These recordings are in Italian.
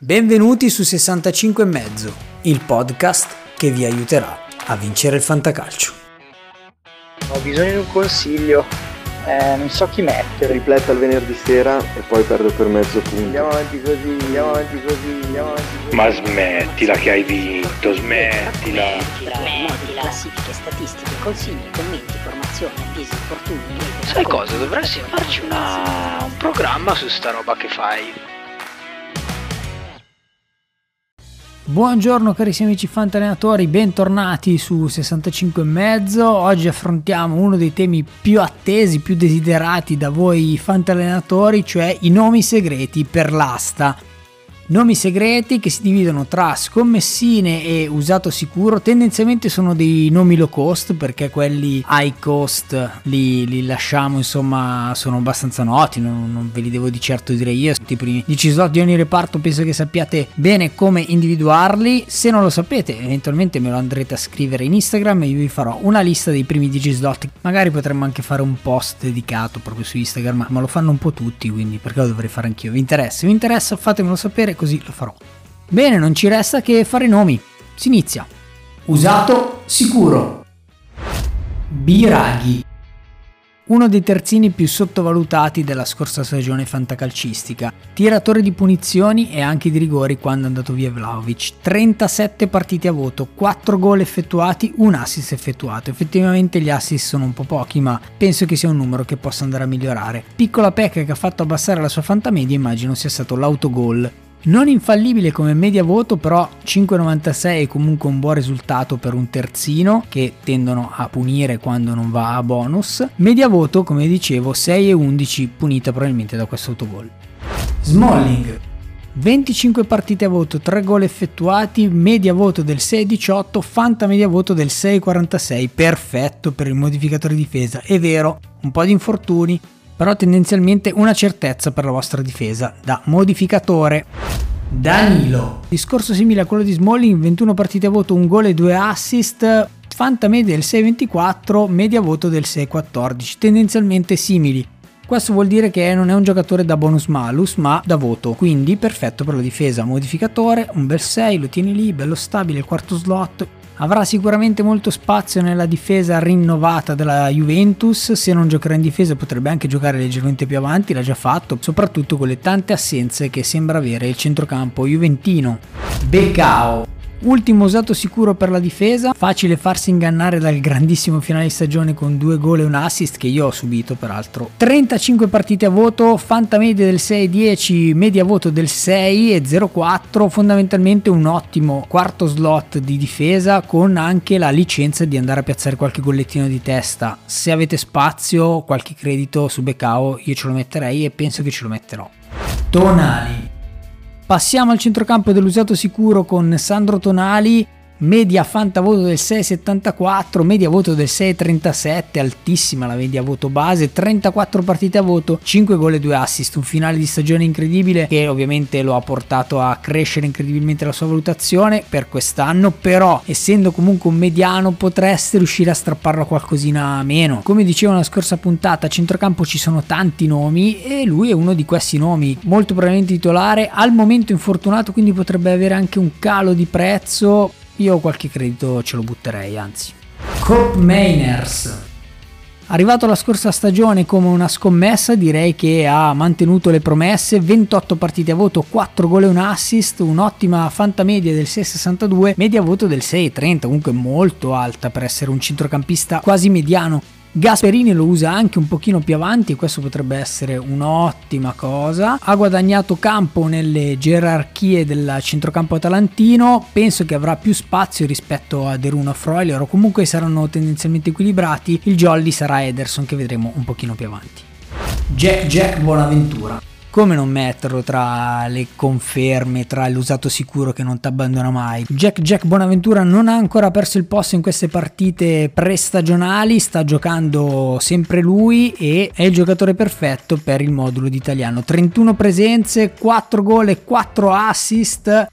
Benvenuti su 65 e mezzo, il podcast che vi aiuterà a vincere il fantacalcio. Ho bisogno di un consiglio, eh, non so chi mettere. Ripletta il venerdì sera e poi perdo per mezzo punto. Andiamo avanti così, andiamo avanti così, andiamo avanti così. Ma smettila che hai vinto, smettila. Smettila. Classifiche, statistiche, consigli, commenti, formazione, avvisi, infortuni. Sai cosa? Dovresti farci una... un programma su sta roba che fai. Buongiorno carissimi amici fantallenatori, bentornati su 65 e mezzo. Oggi affrontiamo uno dei temi più attesi, più desiderati da voi fantallenatori, cioè i nomi segreti per l'asta. Nomi segreti che si dividono tra scommessine e usato sicuro, tendenzialmente sono dei nomi low cost perché quelli high cost li, li lasciamo, insomma, sono abbastanza noti, non, non, ve li devo di certo dire io. I primi 10 slot di ogni reparto penso che sappiate bene come individuarli. Se non lo sapete, eventualmente me lo andrete a scrivere in Instagram e io vi farò una lista dei primi 10 slot. Magari potremmo anche fare un post dedicato proprio su Instagram, ma lo fanno un po' tutti, quindi perché lo dovrei fare anch'io? Vi interessa? Vi interessa? Fatemelo sapere così lo farò. Bene, non ci resta che fare i nomi. Si inizia. Usato sicuro. Biraghi. Uno dei terzini più sottovalutati della scorsa stagione fantacalcistica, tiratore di punizioni e anche di rigori quando è andato via Vlaovic, 37 partite a voto, 4 gol effettuati, un assist effettuato. Effettivamente gli assist sono un po' pochi, ma penso che sia un numero che possa andare a migliorare. Piccola pecca che ha fatto abbassare la sua fantamedia immagino sia stato l'autogol non infallibile come media voto, però 5,96 è comunque un buon risultato per un terzino che tendono a punire quando non va a bonus. Media voto, come dicevo, 6,11 punita probabilmente da questo autogol. Smalling. 25 partite a voto, 3 gol effettuati, media voto del 6,18, fanta media voto del 6,46, perfetto per il modificatore difesa. È vero, un po' di infortuni, però tendenzialmente una certezza per la vostra difesa da modificatore. Danilo. Discorso simile a quello di Smalling, 21 partite a voto, un gol e due assist, fanta media del 6,24, media voto del 6,14, tendenzialmente simili. Questo vuol dire che non è un giocatore da bonus malus, ma da voto, quindi perfetto per la difesa. Modificatore, un bel 6, lo tieni lì, bello stabile, il quarto slot, Avrà sicuramente molto spazio nella difesa rinnovata della Juventus, se non giocherà in difesa potrebbe anche giocare leggermente più avanti, l'ha già fatto, soprattutto con le tante assenze che sembra avere il centrocampo juventino. Becao Ultimo usato sicuro per la difesa, facile farsi ingannare dal grandissimo finale di stagione con due gol e un assist che io ho subito peraltro. 35 partite a voto, fanta media del 6-10, media voto del 6 e 0-4, fondamentalmente un ottimo quarto slot di difesa con anche la licenza di andare a piazzare qualche gollettino di testa. Se avete spazio, qualche credito su Becao io ce lo metterei e penso che ce lo metterò. Tonali Passiamo al centrocampo dell'usato sicuro con Sandro Tonali, media fanta voto del 6,74, media voto del 6,37, altissima la media voto base, 34 partite a voto, 5 gol e 2 assist, un finale di stagione incredibile che ovviamente lo ha portato a crescere incredibilmente la sua valutazione per quest'anno, però essendo comunque un mediano potreste riuscire a strapparlo qualcosina meno. Come dicevo nella scorsa puntata, a centrocampo ci sono tanti nomi e lui è uno di questi nomi, molto probabilmente titolare, al momento infortunato quindi potrebbe avere anche un calo di prezzo io qualche credito ce lo butterei, anzi. Cop Mainers. Arrivato la scorsa stagione come una scommessa, direi che ha mantenuto le promesse, 28 partite a voto, 4 gol e un assist, un'ottima fantamedia del 6,62, media voto del 6,30, comunque molto alta per essere un centrocampista quasi mediano Gasperini lo usa anche un pochino più avanti e questo potrebbe essere un'ottima cosa. Ha guadagnato campo nelle gerarchie del centrocampo atalantino, penso che avrà più spazio rispetto a Deruno Freuler o comunque saranno tendenzialmente equilibrati. Il jolly sarà Ederson che vedremo un pochino più avanti. Jack Jack Buonaventura come non metterlo tra le conferme, tra l'usato sicuro che non ti abbandona mai? Jack Jack Bonaventura non ha ancora perso il posto in queste partite prestagionali, sta giocando sempre lui e è il giocatore perfetto per il modulo di italiano. 31 presenze, 4 gol e 4 assist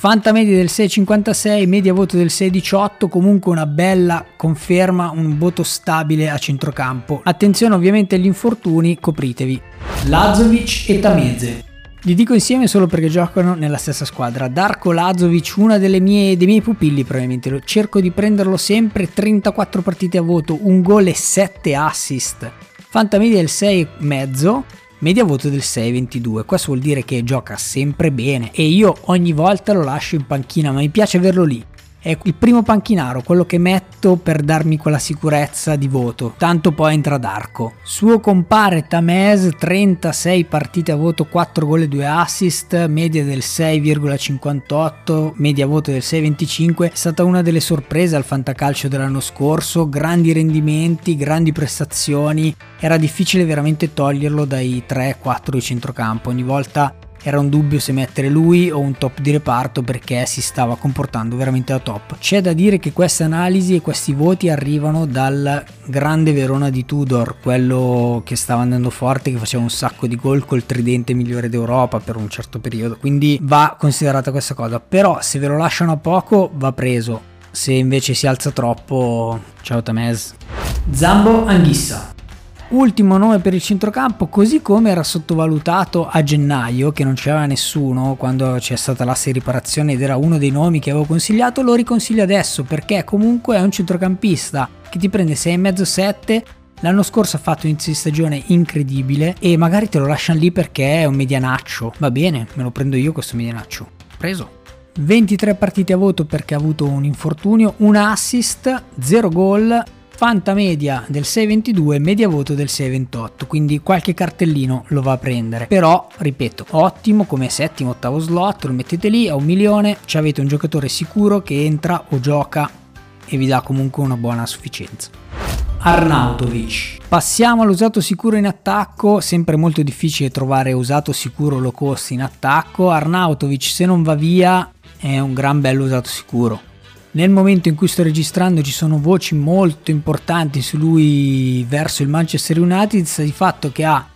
Fanta media del 6,56, media voto del 6,18, comunque una bella conferma, un voto stabile a centrocampo. Attenzione ovviamente agli infortuni, copritevi. Lazovic e Tameze. Li dico insieme solo perché giocano nella stessa squadra. Darko Lazovic, delle mie, dei miei pupilli probabilmente. Cerco di prenderlo sempre, 34 partite a voto, un gol e 7 assist. Fantamedia del 6,5, media voto del 6,22. Questo vuol dire che gioca sempre bene e io ogni volta lo lascio in panchina, ma mi piace averlo lì. È il primo panchinaro, quello che metto per darmi quella sicurezza di voto. Tanto poi entra Darko. Suo compare Tamez, 36 partite a voto, 4 gol e 2 assist, media del 6,58, media voto del 6,25. È stata una delle sorprese al fantacalcio dell'anno scorso, grandi rendimenti, grandi prestazioni. Era difficile veramente toglierlo dai 3-4 di centrocampo. Ogni volta era un dubbio se mettere lui o un top di reparto perché si stava comportando veramente da top. C'è da dire che queste analisi e questi voti arrivano dal grande Verona di Tudor, quello che stava andando forte, che faceva un sacco di gol col tridente migliore d'Europa per un certo periodo, quindi va considerata questa cosa. Però se ve lo lasciano a poco va preso, se invece si alza troppo, ciao Tamez. Zambo Anghissa. Ultimo nome per il centrocampo, così come era sottovalutato a gennaio, che non c'era nessuno quando c'è stata l'asse di riparazione ed era uno dei nomi che avevo consigliato, lo riconsiglio adesso perché comunque è un centrocampista che ti prende 6,5-7 L'anno scorso ha fatto un inizio di stagione incredibile e magari te lo lasciano lì perché è un medianaccio. Va bene, me lo prendo io questo medianaccio. Preso. 23 partite a voto perché ha avuto un infortunio, un assist, 0 gol, Fanta media del 6,22, media voto del 6,28, quindi qualche cartellino lo va a prendere. Però, ripeto, ottimo come settimo, ottavo slot, lo mettete lì a un milione, ci avete un giocatore sicuro che entra o gioca e vi dà comunque una buona sufficienza. Arnautovic. Passiamo all'usato sicuro in attacco, sempre molto difficile trovare usato sicuro low cost in attacco. Arnautovic se non va via è un gran bello usato sicuro nel momento in cui sto registrando ci sono voci molto importanti su lui verso il Manchester United, di fatto che ha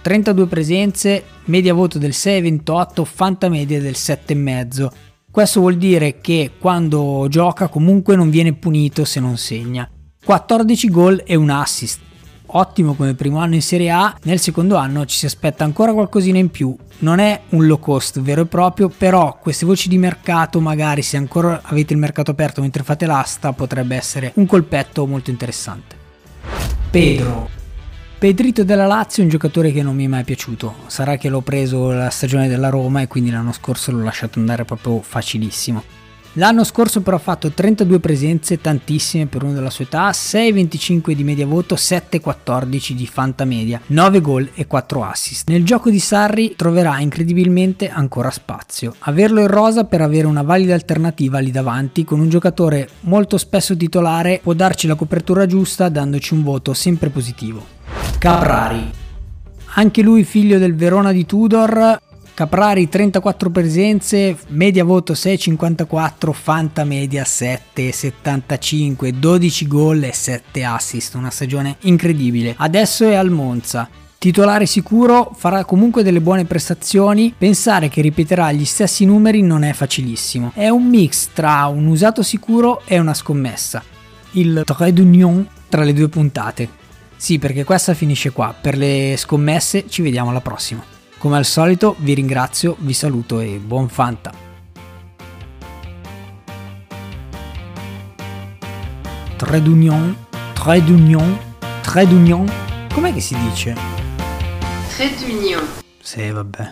32 presenze, media voto del 6,28, fanta media del 7,5. Questo vuol dire che quando gioca comunque non viene punito se non segna. 14 gol e un assist ottimo come primo anno in Serie A, nel secondo anno ci si aspetta ancora qualcosina in più. Non è un low cost vero e proprio, però queste voci di mercato, magari se ancora avete il mercato aperto mentre fate l'asta, potrebbe essere un colpetto molto interessante. Pedro. Pedrito della Lazio è un giocatore che non mi è mai piaciuto. Sarà che l'ho preso la stagione della Roma e quindi l'anno scorso l'ho lasciato andare proprio facilissimo. L'anno scorso però ha fatto 32 presenze, tantissime per uno della sua età, 6,25 di media voto, 7,14 di fanta media, 9 gol e 4 assist. Nel gioco di Sarri troverà incredibilmente ancora spazio. Averlo in rosa per avere una valida alternativa lì davanti con un giocatore molto spesso titolare può darci la copertura giusta dandoci un voto sempre positivo. Caprari. Anche lui figlio del Verona di Tudor, Caprari 34 presenze, media voto 6,54, Fanta media 7,75, 12 gol e 7 assist, una stagione incredibile. Adesso è al Monza. Titolare sicuro, farà comunque delle buone prestazioni, pensare che ripeterà gli stessi numeri non è facilissimo. È un mix tra un usato sicuro e una scommessa. Il trait d'union tra le due puntate. Sì, perché questa finisce qua. Per le scommesse ci vediamo alla prossima. Come al solito vi ringrazio, vi saluto e buon Fanta! Trait d'union, trait d'union, trait d'union. Com'è che si dice? Trait d'union. Sì, vabbè.